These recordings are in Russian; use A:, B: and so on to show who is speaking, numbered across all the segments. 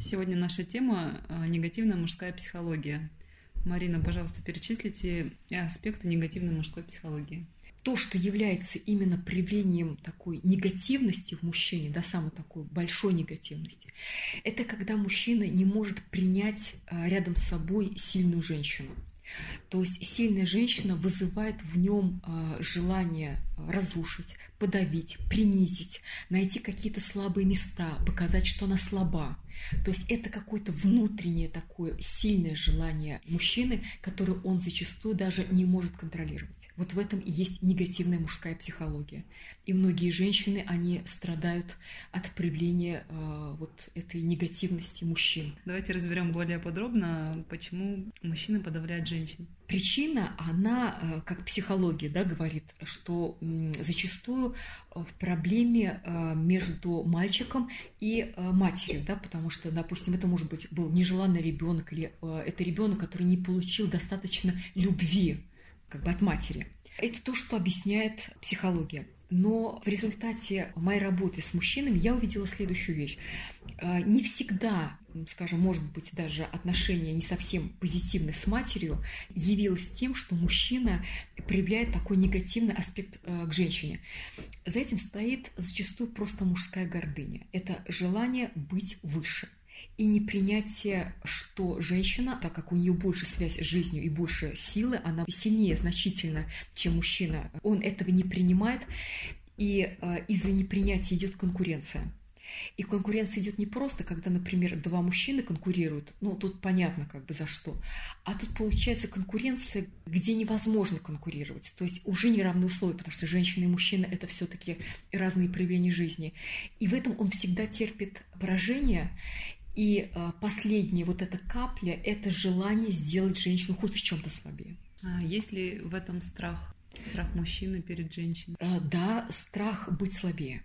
A: Сегодня наша тема – негативная мужская психология. Марина, пожалуйста, перечислите аспекты негативной мужской психологии.
B: То, что является именно проявлением такой негативности в мужчине, да, самой такой большой негативности, это когда мужчина не может принять рядом с собой сильную женщину – то есть сильная женщина вызывает в нем а, желание разрушить, подавить, принизить, найти какие-то слабые места, показать, что она слаба. То есть это какое-то внутреннее такое сильное желание мужчины, которое он зачастую даже не может контролировать. Вот в этом и есть негативная мужская психология. И многие женщины, они страдают от проявления э, вот этой негативности мужчин.
A: Давайте разберем более подробно, почему мужчины подавляют женщин.
B: Причина, она, э, как психология да, говорит, что зачастую в проблеме э, между мальчиком и э, матерью, да, потому что, допустим, это может быть был нежеланный ребенок или это ребенок, который не получил достаточно любви как бы от матери. Это то, что объясняет психология. Но в результате моей работы с мужчинами я увидела следующую вещь. А, не всегда, скажем, может быть, даже отношение не совсем позитивное с матерью явилось тем, что мужчина проявляет такой негативный аспект а, к женщине. За этим стоит зачастую просто мужская гордыня. Это желание быть выше – и непринятие, что женщина, так как у нее больше связь с жизнью и больше силы, она сильнее значительно, чем мужчина, он этого не принимает, и э, из-за непринятия идет конкуренция. И конкуренция идет не просто, когда, например, два мужчины конкурируют, ну, тут понятно как бы за что, а тут получается конкуренция, где невозможно конкурировать, то есть уже не равные условия, потому что женщина и мужчина – это все таки разные проявления жизни. И в этом он всегда терпит поражение, и э, последняя вот эта капля – это желание сделать женщину хоть в чем-то слабее.
A: А есть ли в этом страх? Страх мужчины перед женщиной?
B: А, да, страх быть слабее.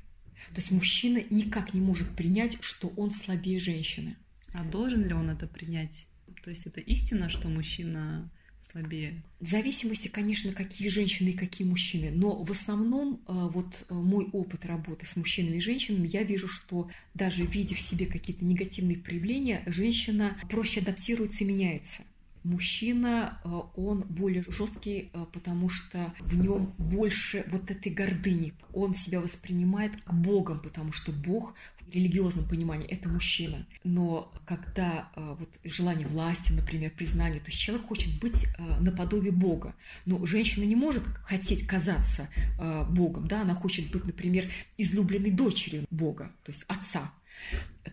B: То есть мужчина никак не может принять, что он слабее женщины.
A: А должен ли он это принять? То есть это истина, что мужчина слабее?
B: В зависимости, конечно, какие женщины и какие мужчины. Но в основном э, вот э, мой опыт работы с мужчинами и женщинами, я вижу, что даже видя в себе какие-то негативные проявления, женщина проще адаптируется и меняется мужчина, э, он более жесткий, потому что в нем больше вот этой гордыни. Он себя воспринимает к Богом, потому что Бог религиозном понимании это мужчина. Но когда э, вот желание власти, например, признание, то есть человек хочет быть э, наподобие Бога. Но женщина не может хотеть казаться э, Богом, да, она хочет быть, например, излюбленной дочерью Бога, то есть отца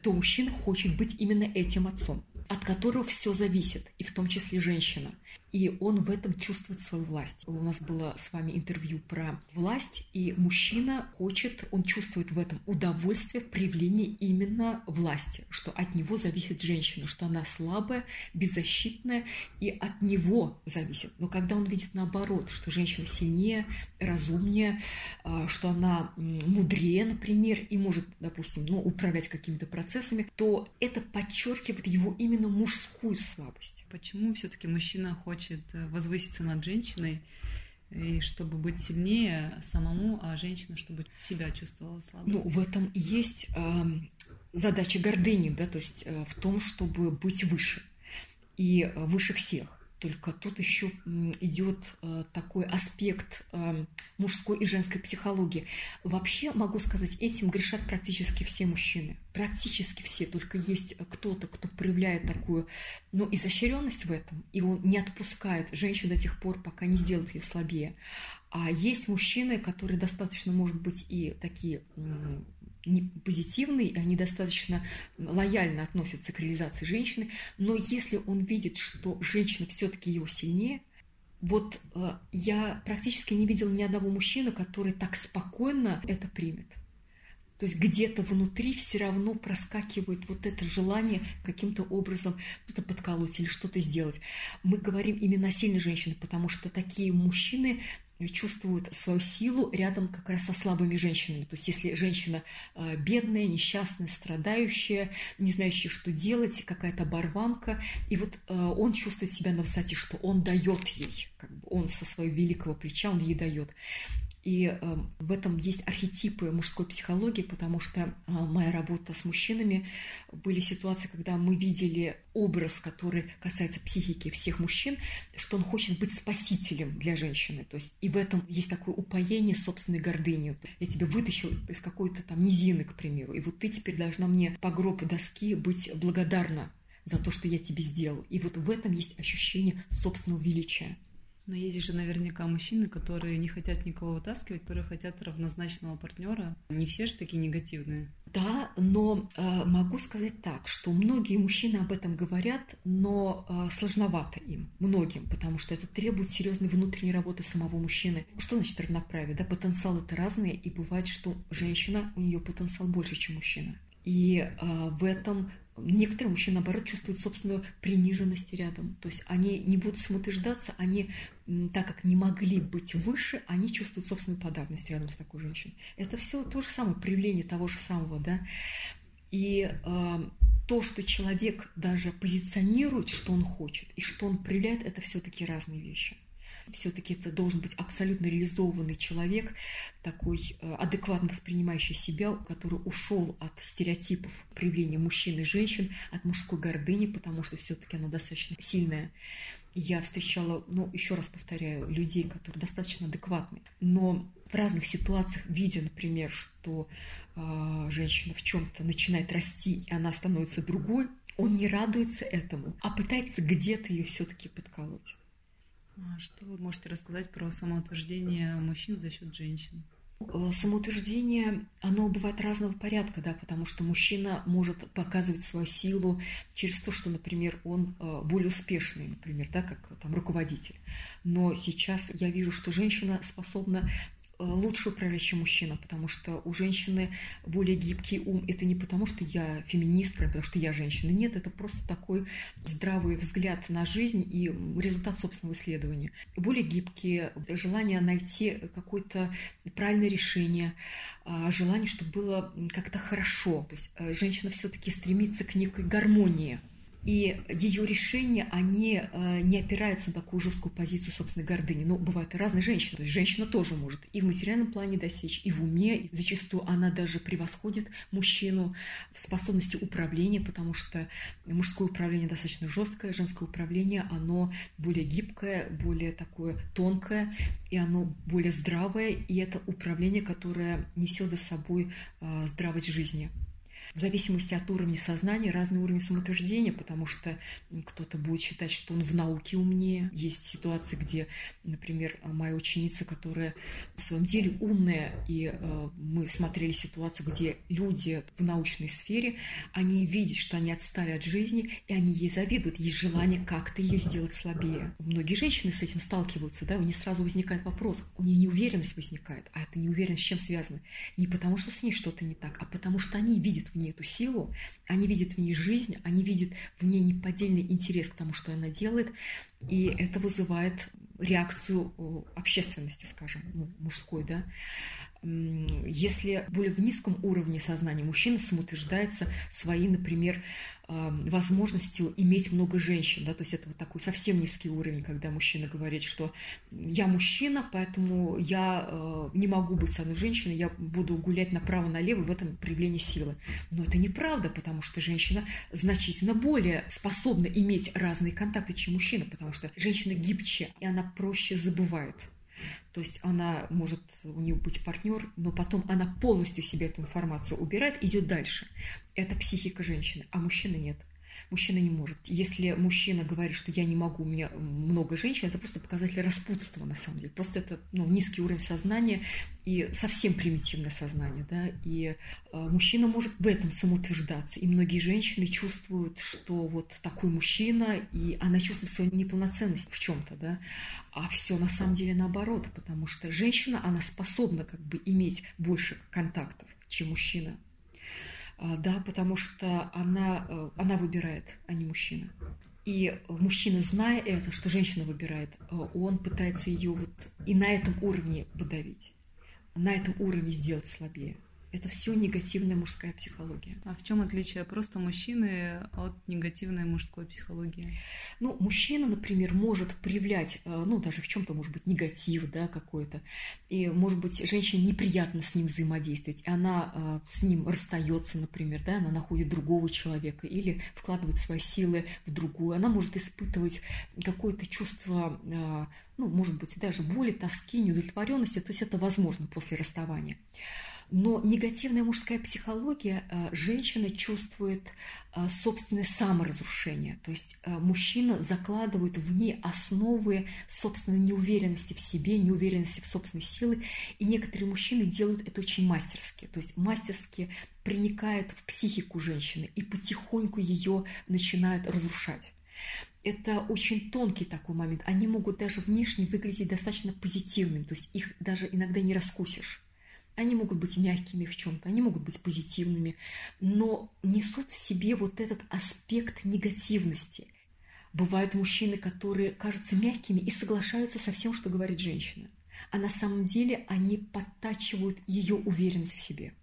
B: то мужчина хочет быть именно этим отцом, от которого все зависит, и в том числе женщина и он в этом чувствует свою власть. У нас было с вами интервью про власть, и мужчина хочет, он чувствует в этом удовольствие в проявлении именно власти, что от него зависит женщина, что она слабая, беззащитная, и от него зависит. Но когда он видит наоборот, что женщина сильнее, разумнее, а, что она мудрее, например, и может, допустим, ну, управлять какими-то процессами, то это подчеркивает его именно мужскую слабость.
A: Почему все-таки мужчина хочет хочет э, возвыситься над женщиной, и чтобы быть сильнее самому, а женщина, чтобы себя чувствовала слабой.
B: Ну, в этом и есть э, задача гордыни, да, то есть э, в том, чтобы быть выше и э, выше всех. Только тут еще идет э, такой аспект э, мужской и женской психологии. Вообще, могу сказать, этим грешат практически все мужчины. Практически все. Только есть кто-то, кто проявляет такую ну, изощренность в этом, и он не отпускает женщину до тех пор, пока не сделает ее слабее. А есть мужчины, которые достаточно, может быть, и такие не позитивные, они достаточно лояльно относятся к реализации женщины, но если он видит, что женщина все-таки его сильнее, вот э, я практически не видела ни одного мужчины, который так спокойно это примет. То есть где-то внутри все равно проскакивает вот это желание каким-то образом что-то подколоть или что-то сделать. Мы говорим именно о сильной женщине, потому что такие мужчины чувствуют свою силу рядом как раз со слабыми женщинами. То есть если женщина э, бедная, несчастная, страдающая, не знающая, что делать, какая-то барванка, и вот э, он чувствует себя на высоте, что он дает ей, как бы он со своего великого плеча, он ей дает. И э, в этом есть архетипы мужской психологии, потому что э, моя работа с мужчинами были ситуации, когда мы видели образ, который касается психики всех мужчин, что он хочет быть спасителем для женщины. То есть и в этом есть такое упоение собственной гордыней. Я тебя вытащил из какой-то там низины, к примеру, и вот ты теперь должна мне по гробу доски быть благодарна за то, что я тебе сделал. И вот в этом есть ощущение собственного величия.
A: Но есть же наверняка мужчины, которые не хотят никого вытаскивать, которые хотят равнозначного партнера. Не все же такие негативные.
B: Да, но э, могу сказать так, что многие мужчины об этом говорят, но э, сложновато им, многим, потому что это требует серьезной внутренней работы самого мужчины. Что значит равноправие? Да, потенциал это разные, и бывает, что женщина, у нее потенциал больше, чем мужчина. И э, в этом Некоторые мужчины, наоборот, чувствуют собственную приниженность рядом. То есть они не будут самоутверждаться, они, так как не могли быть выше, они чувствуют собственную подавленность рядом с такой женщиной. Это все то же самое, проявление того же самого, да. И э, то, что человек даже позиционирует, что он хочет, и что он проявляет, это все-таки разные вещи все-таки это должен быть абсолютно реализованный человек, такой э, адекватно воспринимающий себя, который ушел от стереотипов проявления мужчин и женщин, от мужской гордыни, потому что все-таки она достаточно сильная. Я встречала, ну, еще раз повторяю, людей, которые достаточно адекватны, но в разных ситуациях, видя, например, что э, женщина в чем-то начинает расти, и она становится другой, он не радуется этому, а пытается где-то ее все-таки подколоть.
A: А что вы можете рассказать про самоутверждение мужчин за счет женщин?
B: Э, самоутверждение, оно бывает разного порядка, да, потому что мужчина может показывать свою силу через то, что, например, он э, более успешный, например, да, как там руководитель. Но сейчас я вижу, что женщина способна лучше управлять, чем мужчина, потому что у женщины более гибкий ум. Это не потому, что я феминистка, потому что я женщина. Нет, это просто такой здравый взгляд на жизнь и результат собственного исследования. Более гибкие, желание найти какое-то правильное решение, а, желание, чтобы было как-то хорошо. То есть э, женщина все-таки стремится к некой гармонии и ее решения, они э, не опираются на такую жесткую позицию собственной гордыни. Ну, бывают и разные женщины. То есть женщина тоже может и в материальном плане достичь, и в уме. И зачастую она даже превосходит мужчину в способности управления, потому что мужское управление достаточно жесткое, женское управление, оно более гибкое, более такое тонкое, и оно более здравое, и это управление, которое несет за собой э, здравость жизни в зависимости от уровня сознания разный уровень самоутверждения, потому что кто-то будет считать, что он в науке умнее. Есть ситуации, где, например, моя ученица, которая в своем деле умная, и э, мы смотрели ситуацию, где люди в научной сфере, они видят, что они отстали от жизни, и они ей завидуют, есть желание как-то ее сделать слабее. Многие женщины с этим сталкиваются, да, у них сразу возникает вопрос, у них неуверенность возникает, а это неуверенность с чем связано? Не потому, что с ней что-то не так, а потому, что они видят в ней эту силу, они видят в ней жизнь, они видят в ней неподдельный интерес к тому, что она делает, и это вызывает реакцию общественности, скажем, ну, мужской, да, если более в низком уровне сознания мужчина самоутверждается своей, например, возможностью иметь много женщин, да, то есть это вот такой совсем низкий уровень, когда мужчина говорит, что я мужчина, поэтому я э, не могу быть с одной женщиной, я буду гулять направо-налево, в этом проявление силы. Но это неправда, потому что женщина значительно более способна иметь разные контакты, чем мужчина, потому что женщина гибче, и она проще забывает. То есть она может, у нее быть партнер, но потом она полностью себе эту информацию убирает, идет дальше. Это психика женщины, а мужчины нет. Мужчина не может. Если мужчина говорит, что я не могу, у меня много женщин, это просто показатель распутства, на самом деле. Просто это ну, низкий уровень сознания и совсем примитивное сознание. Да? И э, мужчина может в этом самоутверждаться. И многие женщины чувствуют, что вот такой мужчина, и она чувствует свою неполноценность в чем-то. Да? А все на самом деле наоборот, потому что женщина, она способна как бы иметь больше контактов, чем мужчина. А, да, потому что она, э, она выбирает, а не мужчина. И мужчина, зная это, что женщина выбирает, э, он пытается ее вот и на этом уровне подавить, на этом уровне сделать слабее. Это все негативная мужская психология.
A: А в чем отличие просто мужчины от негативной мужской психологии?
B: Ну, мужчина, например, может проявлять, э, ну, даже в чем-то, может быть, негатив, да, какой-то. И, может быть, женщине неприятно с ним взаимодействовать. И она э, с ним расстается, например, да, она находит другого человека или вкладывает свои силы в другую. Она может испытывать какое-то чувство, э, ну, может быть, даже боли, тоски, неудовлетворенности. То есть это возможно после расставания. Но негативная мужская психология, э, женщина чувствует э, собственное саморазрушение. То есть э, мужчина закладывает в ней основы собственной неуверенности в себе, неуверенности в собственной силы. И некоторые мужчины делают это очень мастерски. То есть мастерски проникают в психику женщины и потихоньку ее начинают разрушать. Это очень тонкий такой момент. Они могут даже внешне выглядеть достаточно позитивными, то есть их даже иногда не раскусишь. Они могут быть мягкими в чем-то, они могут быть позитивными, но несут в себе вот этот аспект негативности. Бывают мужчины, которые кажутся мягкими и соглашаются со всем, что говорит женщина. А на самом деле они подтачивают ее уверенность в себе,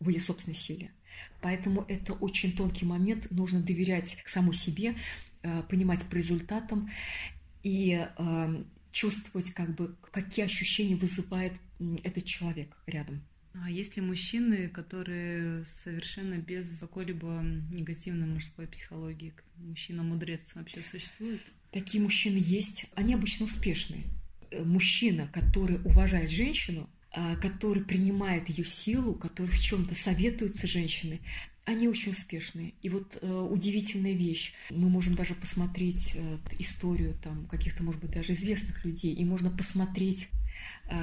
B: в ее собственной силе. Поэтому это очень тонкий момент, нужно доверять самой себе, э, понимать по результатам и э, чувствовать, как бы, какие ощущения вызывает этот человек рядом.
A: А есть ли мужчины, которые совершенно без какой-либо негативной мужской психологии? Мужчина-мудрец вообще существует?
B: Такие мужчины есть. Они обычно успешные. Э, мужчина, который уважает женщину, а, который принимает ее силу, который в чем-то советуется женщиной, они очень успешные. И вот э, удивительная вещь. Мы можем даже посмотреть э, историю там каких-то, может быть, даже известных людей, и можно посмотреть,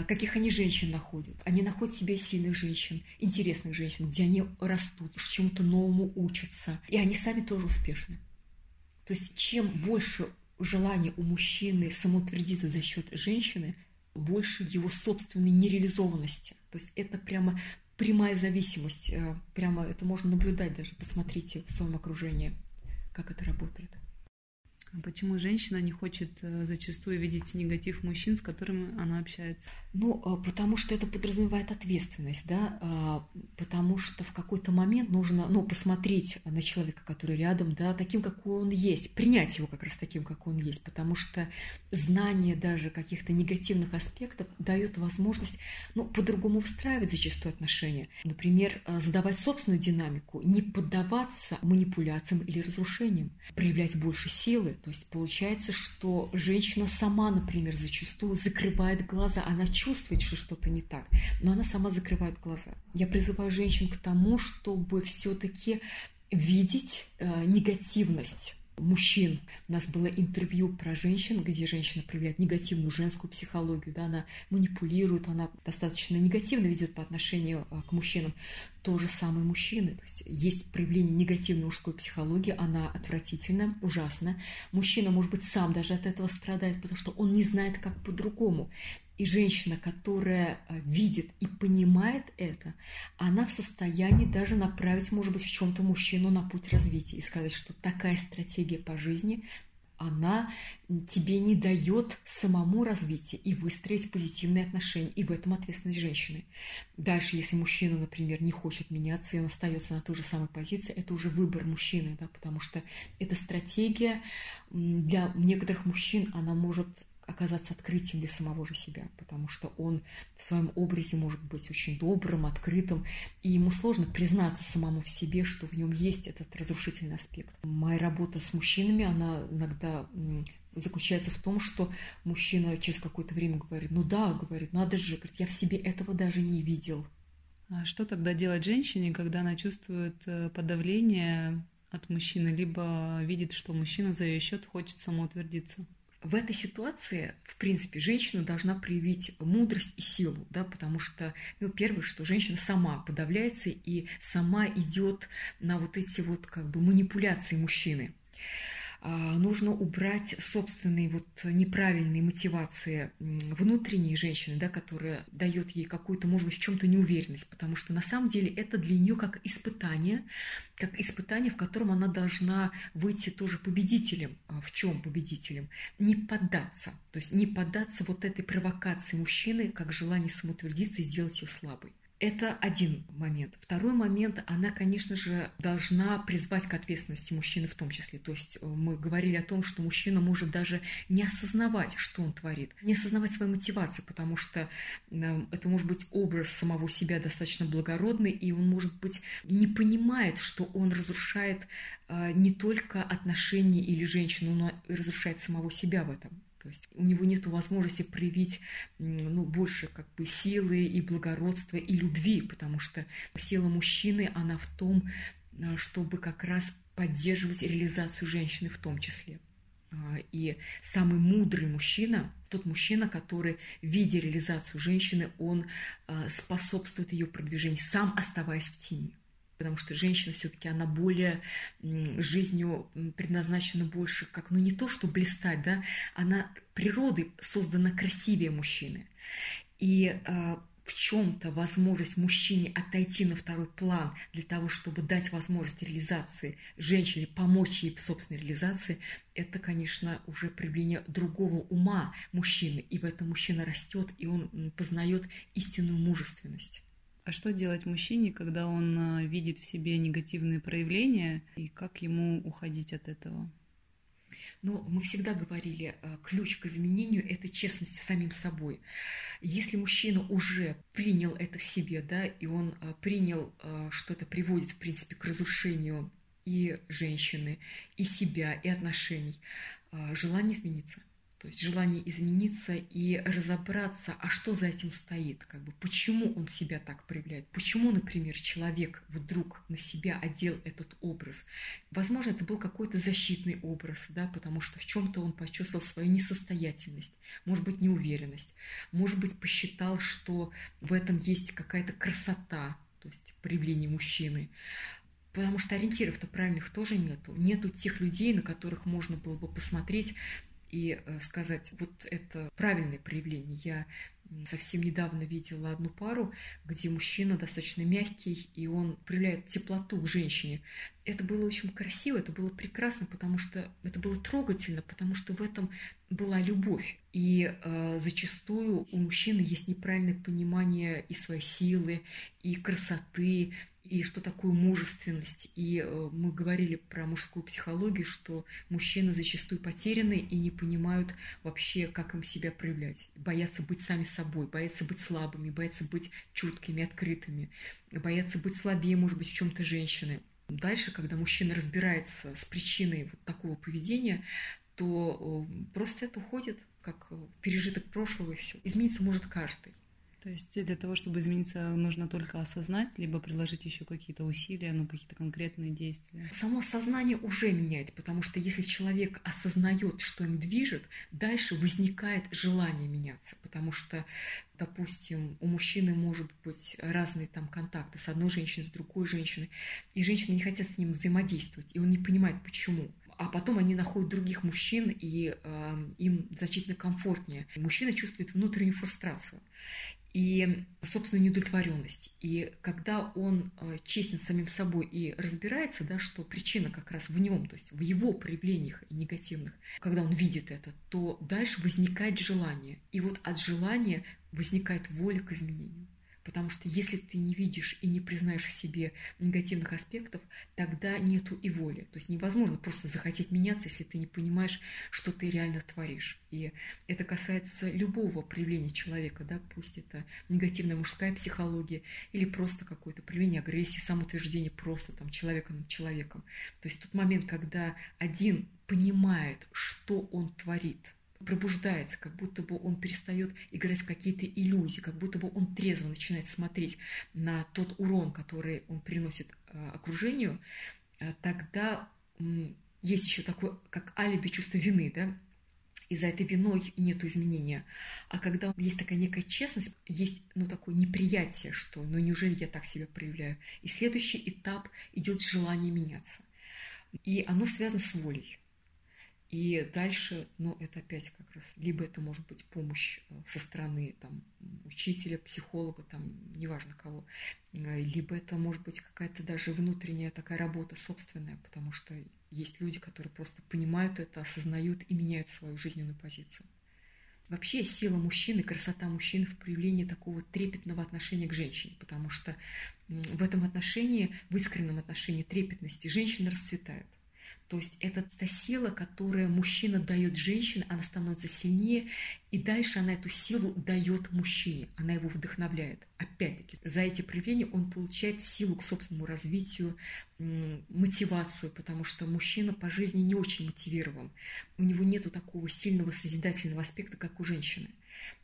B: каких они женщин находят. Они находят себе сильных женщин, интересных женщин, где они растут, чему-то новому учатся. И они сами тоже успешны. То есть чем больше желания у мужчины самоутвердиться за счет женщины, больше его собственной нереализованности. То есть это прямо прямая зависимость. Э, прямо это можно наблюдать даже. Посмотрите в своем окружении, как это работает.
A: Почему женщина не хочет э, зачастую видеть негатив мужчин, с которыми она общается?
B: Ну, э, потому что это подразумевает ответственность, да, а, потому что в какой-то момент нужно, ну, посмотреть на человека, который рядом, да, таким, какой он есть, принять его как раз таким, какой он есть, потому что знание даже каких-то негативных аспектов дает возможность, ну, по-другому выстраивать зачастую отношения. Например, э, задавать собственную динамику, не поддаваться манипуляциям или разрушениям, проявлять больше силы, то есть получается, что женщина сама, например, зачастую закрывает глаза, она чувствует, что что-то не так, но она сама закрывает глаза. Я призываю женщин к тому, чтобы все-таки видеть э, негативность мужчин. У нас было интервью про женщин, где женщина проявляет негативную женскую психологию, да, она манипулирует, она достаточно негативно ведет по отношению а, к мужчинам. То же самое мужчины. То есть есть проявление негативной мужской психологии, она отвратительна, ужасна. Мужчина, может быть, сам даже от этого страдает, потому что он не знает, как по-другому. И женщина, которая э, видит и понимает это, она в состоянии даже направить, может быть, в чем-то мужчину на путь развития и сказать, что такая стратегия по жизни, она тебе не дает самому развития и выстроить позитивные отношения. И в этом ответственность женщины. Дальше, если мужчина, например, не хочет меняться, и он остается на той же самой позиции, это уже выбор мужчины, да, потому что эта стратегия для некоторых мужчин, она может оказаться открытием для самого же себя, потому что он в своем образе может быть очень добрым, открытым, и ему сложно признаться самому в себе, что в нем есть этот разрушительный аспект. Моя работа с мужчинами, она иногда заключается в том, что мужчина через какое-то время говорит, ну да, говорит, надо же, говорит, я в себе этого даже не видел.
A: А что тогда делать женщине, когда она чувствует э, подавление от мужчины, либо видит, что мужчина за ее счет хочет самоутвердиться?
B: В этой ситуации, в принципе, женщина должна проявить мудрость и силу, да, потому что, ну, первое, что женщина сама подавляется и сама идет на вот эти вот как бы манипуляции мужчины. А, нужно убрать собственные вот неправильные мотивации внутренней женщины, да, которая дает ей какую-то, может быть, в чем-то неуверенность, потому что на самом деле это для нее как испытание, как испытание, в котором она должна выйти тоже победителем. А, в чем победителем? Не поддаться, то есть не поддаться вот этой провокации мужчины, как желание самоутвердиться и сделать ее слабой. Это один момент. Второй момент, она, конечно же, должна призвать к ответственности мужчины в том числе. То есть э, мы говорили о том, что мужчина может даже не осознавать, что он творит, не осознавать свои мотивации, потому что это может быть образ самого себя достаточно благородный, и он, может быть, не понимает, что он разрушает э, не только отношения или женщину, но и разрушает самого себя в этом. То есть у него нет возможности проявить ну, больше как бы силы и благородства и любви, потому что сила мужчины, она в том, э, чтобы как раз поддерживать реализацию женщины в том числе. А, и самый мудрый мужчина, тот мужчина, который, видя реализацию женщины, он э, способствует ее продвижению, сам оставаясь в тени потому что женщина все-таки она более жизнью предназначена больше как, ну не то, что блистать, да, она природой создана красивее мужчины. И э, в чем-то возможность мужчине отойти на второй план для того, чтобы дать возможность реализации женщине, помочь ей в собственной реализации, это, конечно, уже проявление другого ума мужчины. И в этом мужчина растет, и он познает истинную мужественность.
A: А что делать мужчине, когда он а, видит в себе негативные проявления, и как ему уходить от этого?
B: Но мы всегда говорили, а, ключ к изменению – это честность с самим собой. Если мужчина уже принял это в себе, да, и он а, принял, что это приводит, в принципе, к разрушению и женщины, и себя, и отношений, желание измениться то есть желание измениться и разобраться, а что за этим стоит, как бы, почему он себя так проявляет, почему, например, человек вдруг на себя одел этот образ. Возможно, это был какой-то защитный образ, да, потому что в чем-то он почувствовал свою несостоятельность, может быть, неуверенность, может быть, посчитал, что в этом есть какая-то красота, то есть проявление мужчины. Потому что ориентиров-то правильных тоже нету. Нету тех людей, на которых можно было бы посмотреть и э, сказать, вот это правильное проявление. Я совсем недавно видела одну пару, где мужчина достаточно мягкий, и он проявляет теплоту к женщине. Это было очень красиво, это было прекрасно, потому что это было трогательно, потому что в этом была любовь. И э, зачастую у мужчины есть неправильное понимание и своей силы, и красоты, и что такое мужественность. И э, мы говорили про мужскую психологию, что мужчины зачастую потеряны и не понимают вообще, как им себя проявлять. Боятся быть сами собой, боятся быть слабыми, боятся быть чуткими, открытыми, боятся быть слабее, может быть, в чем-то женщины. Дальше, когда мужчина разбирается с причиной вот такого поведения, то э, просто это уходит как пережиток прошлого и все. Измениться может каждый.
A: То есть для того, чтобы измениться, нужно только осознать, либо приложить еще какие-то усилия, ну, какие-то конкретные действия.
B: Само сознание уже меняет, потому что если человек осознает, что им движет, дальше возникает желание меняться, потому что допустим, у мужчины может быть разные там контакты с одной женщиной, с другой женщиной, и женщины не хотят с ним взаимодействовать, и он не понимает, почему а потом они находят других мужчин, и э, им значительно комфортнее. Мужчина чувствует внутреннюю фрустрацию и собственную неудовлетворенность. И когда он э, честен самим собой и разбирается, да, что причина как раз в нем, то есть в его проявлениях негативных, когда он видит это, то дальше возникает желание. И вот от желания возникает воля к изменению. Потому что если ты не видишь и не признаешь в себе негативных аспектов, тогда нету и воли. То есть невозможно просто захотеть меняться, если ты не понимаешь, что ты реально творишь. И это касается любого проявления человека, да, пусть это негативная мужская психология или просто какое-то проявление агрессии, самоутверждение просто там человека над человеком. То есть тот момент, когда один понимает, что он творит – пробуждается, как будто бы он перестает играть в какие-то иллюзии, как будто бы он трезво начинает смотреть на тот урон, который он приносит э, окружению, э, тогда есть еще такое, как алиби чувство вины, да, и за этой виной нет изменения. А когда есть такая некая честность, есть ну, такое неприятие, что ну неужели я так себя проявляю. И следующий этап идет желание меняться. И оно связано с волей. И дальше, ну, это опять как раз, либо это может быть помощь э, со стороны там, учителя, психолога, там, неважно кого, э, либо это может быть какая-то даже внутренняя такая работа собственная, потому что есть люди, которые просто понимают это, осознают и меняют свою жизненную позицию. Вообще сила мужчины, красота мужчины в проявлении такого трепетного отношения к женщине, потому что в этом отношении, в искреннем отношении трепетности женщина расцветает. То есть это та сила, которую мужчина дает женщине, она становится сильнее, и дальше она эту силу дает мужчине, она его вдохновляет. Опять-таки, за эти проявления он получает силу к собственному развитию, мотивацию, потому что мужчина по жизни не очень мотивирован. У него нет такого сильного созидательного аспекта, как у женщины.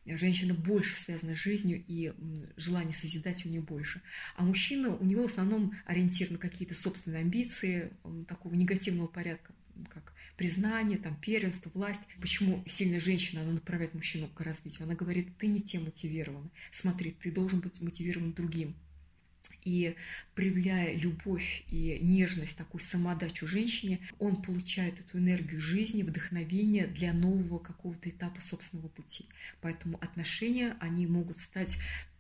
B: Женщина больше связана с жизнью, и желание созидать у нее больше. А мужчина, у него в основном ориентир на какие-то собственные амбиции такого негативного порядка, как признание, там, первенство, власть. Почему сильная женщина, она направляет мужчину к развитию? Она говорит, ты не тем мотивирован. Смотри, ты должен быть мотивирован другим. И проявляя любовь и нежность, такую самодачу женщине, он получает эту энергию жизни, вдохновение для нового какого-то этапа собственного пути. Поэтому отношения, они могут стать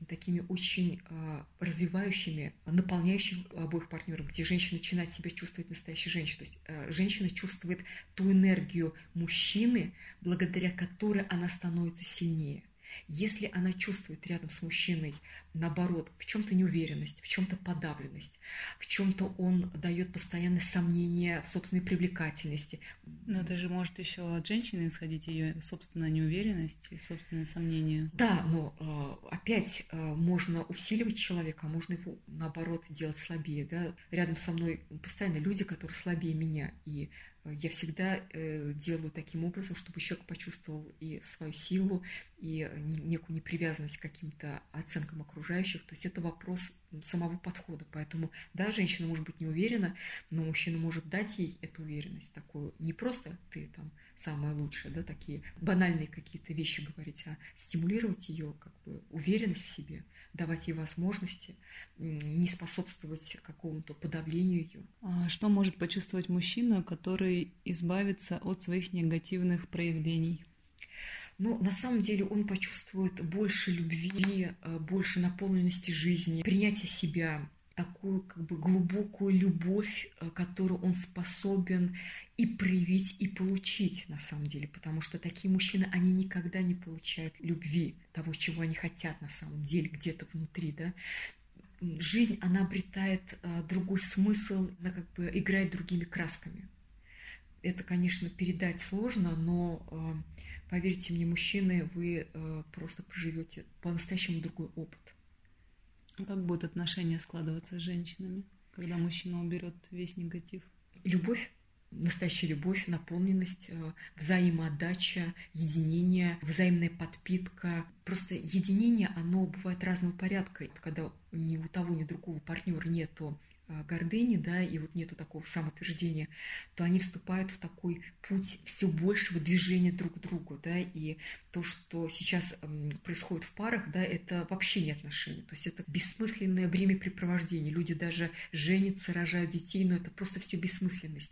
B: такими очень э, развивающими, наполняющими обоих партнеров, где женщина начинает себя чувствовать настоящей женщиной. То есть э, женщина чувствует ту энергию мужчины, благодаря которой она становится сильнее – если она чувствует рядом с мужчиной, наоборот, в чем-то неуверенность, в чем-то подавленность, в чем-то он дает постоянное сомнение в собственной привлекательности.
A: Но это же может еще от женщины исходить ее собственная неуверенность и собственное сомнение.
B: Да, но э, опять э, можно усиливать человека, а можно его наоборот делать слабее. Да? Рядом со мной постоянно люди, которые слабее меня, и я всегда э, делаю таким образом, чтобы человек почувствовал и свою силу, и некую непривязанность к каким-то оценкам окружающих. То есть это вопрос самого подхода. Поэтому, да, женщина может быть не уверена, но мужчина может дать ей эту уверенность такую. Не просто ты там самое лучшее, да, такие банальные какие-то вещи говорить, а стимулировать ее как бы уверенность в себе, давать ей возможности, не способствовать какому-то подавлению ее.
A: А что может почувствовать мужчина, который избавится от своих негативных проявлений?
B: Ну, на самом деле он почувствует больше любви, э, больше наполненности жизни, принятия себя, такую как бы глубокую любовь, э, которую он способен и проявить, и получить на самом деле, потому что такие мужчины, они никогда не получают любви, того, чего они хотят на самом деле, где-то внутри, да, жизнь, она обретает э, другой смысл, она как бы играет другими красками. Это, конечно, передать сложно, но э, поверьте мне, мужчины, вы просто проживете по-настоящему другой опыт.
A: А как будут отношения складываться с женщинами, когда мужчина уберет весь негатив?
B: Любовь настоящая любовь, наполненность, э, взаимоотдача, единение, взаимная подпитка. Просто единение, оно бывает разного порядка. Когда ни у того, ни у другого партнера нету Э, гордыни, да, и вот нету такого самоутверждения, то они вступают в такой путь все большего движения друг к другу, да, и то, что сейчас происходит в парах, да, это вообще не отношения, то есть это бессмысленное времяпрепровождение, люди даже женятся, рожают детей, но это просто все бессмысленность.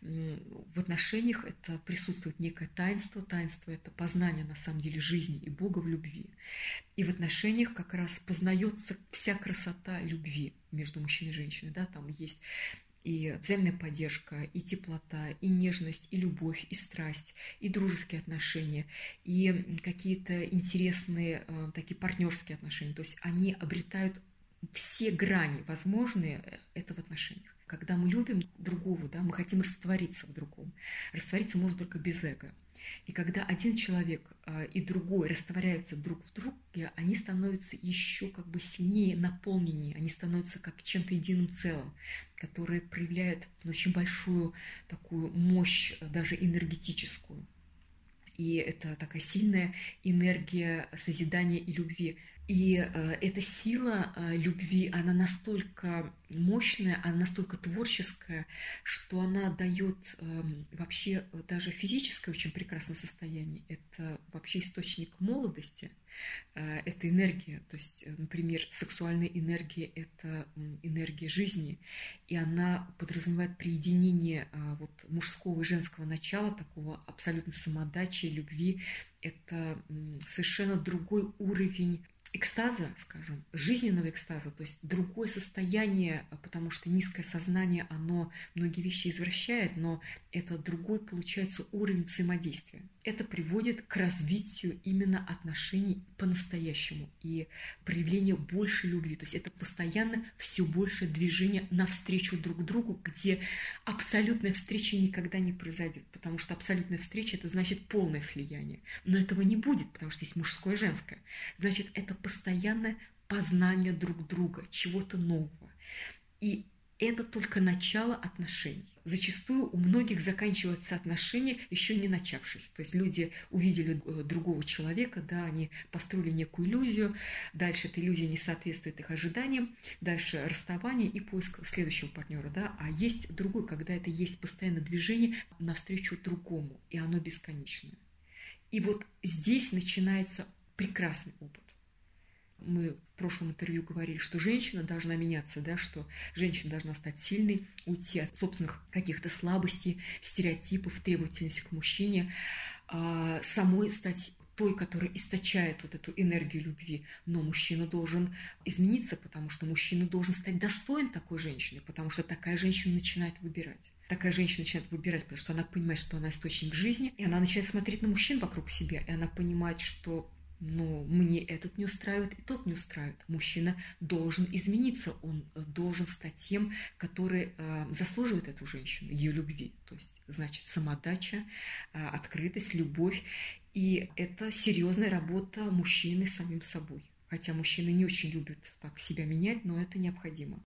B: В отношениях это присутствует некое таинство, таинство это познание на самом деле жизни и Бога в любви, и в отношениях как раз познается вся красота любви, между мужчиной и женщиной, да, там есть и взаимная поддержка, и теплота, и нежность, и любовь, и страсть, и дружеские отношения, и какие-то интересные э, такие партнерские отношения. То есть они обретают все грани возможные э, этого отношениях. Когда мы любим другого, да, мы хотим раствориться в другом. Раствориться можно только без эго. И когда один человек а, и другой растворяются друг в друге, они становятся еще как бы сильнее, наполненнее, они становятся как чем-то единым целым, которое проявляет очень большую такую мощь, даже энергетическую. И это такая сильная энергия созидания и любви. И э, эта сила э, любви, она настолько мощная, она настолько творческая, что она дает э, вообще даже физическое очень прекрасное состояние. Это вообще источник молодости, э, это энергия. То есть, например, сексуальная энергия – это энергия жизни, и она подразумевает приединение вот, мужского и женского начала, такого абсолютно самодачи, любви. Это совершенно другой уровень экстаза, скажем, жизненного экстаза, то есть другое состояние, потому что низкое сознание, оно многие вещи извращает, но это другой, получается, уровень взаимодействия. Это приводит к развитию именно отношений по-настоящему и проявлению больше любви. То есть это постоянно все больше движение навстречу друг другу, где абсолютная встреча никогда не произойдет, потому что абсолютная встреча – это значит полное слияние. Но этого не будет, потому что есть мужское и женское. Значит, это постоянное познание друг друга, чего-то нового. И это только начало отношений. Зачастую у многих заканчиваются отношения, еще не начавшись. То есть люди увидели э, другого человека, да, они построили некую иллюзию, дальше эта иллюзия не соответствует их ожиданиям, дальше расставание и поиск следующего партнера. Да. А есть другой, когда это есть постоянное движение навстречу другому, и оно бесконечное. И вот здесь начинается прекрасный опыт мы в прошлом интервью говорили, что женщина должна меняться, да, что женщина должна стать сильной, уйти от собственных каких-то слабостей, стереотипов, требовательности к мужчине, а самой стать той, которая источает вот эту энергию любви. Но мужчина должен измениться, потому что мужчина должен стать достоин такой женщины, потому что такая женщина начинает выбирать. Такая женщина начинает выбирать, потому что она понимает, что она источник жизни, и она начинает смотреть на мужчин вокруг себя, и она понимает, что но мне этот не устраивает и тот не устраивает. Мужчина должен измениться, он э, должен стать тем, который э, заслуживает эту женщину, ее любви. То есть, значит, самодача, э, открытость, любовь. И это серьезная работа мужчины с самим собой. Хотя мужчины не очень любят так себя менять, но это необходимо.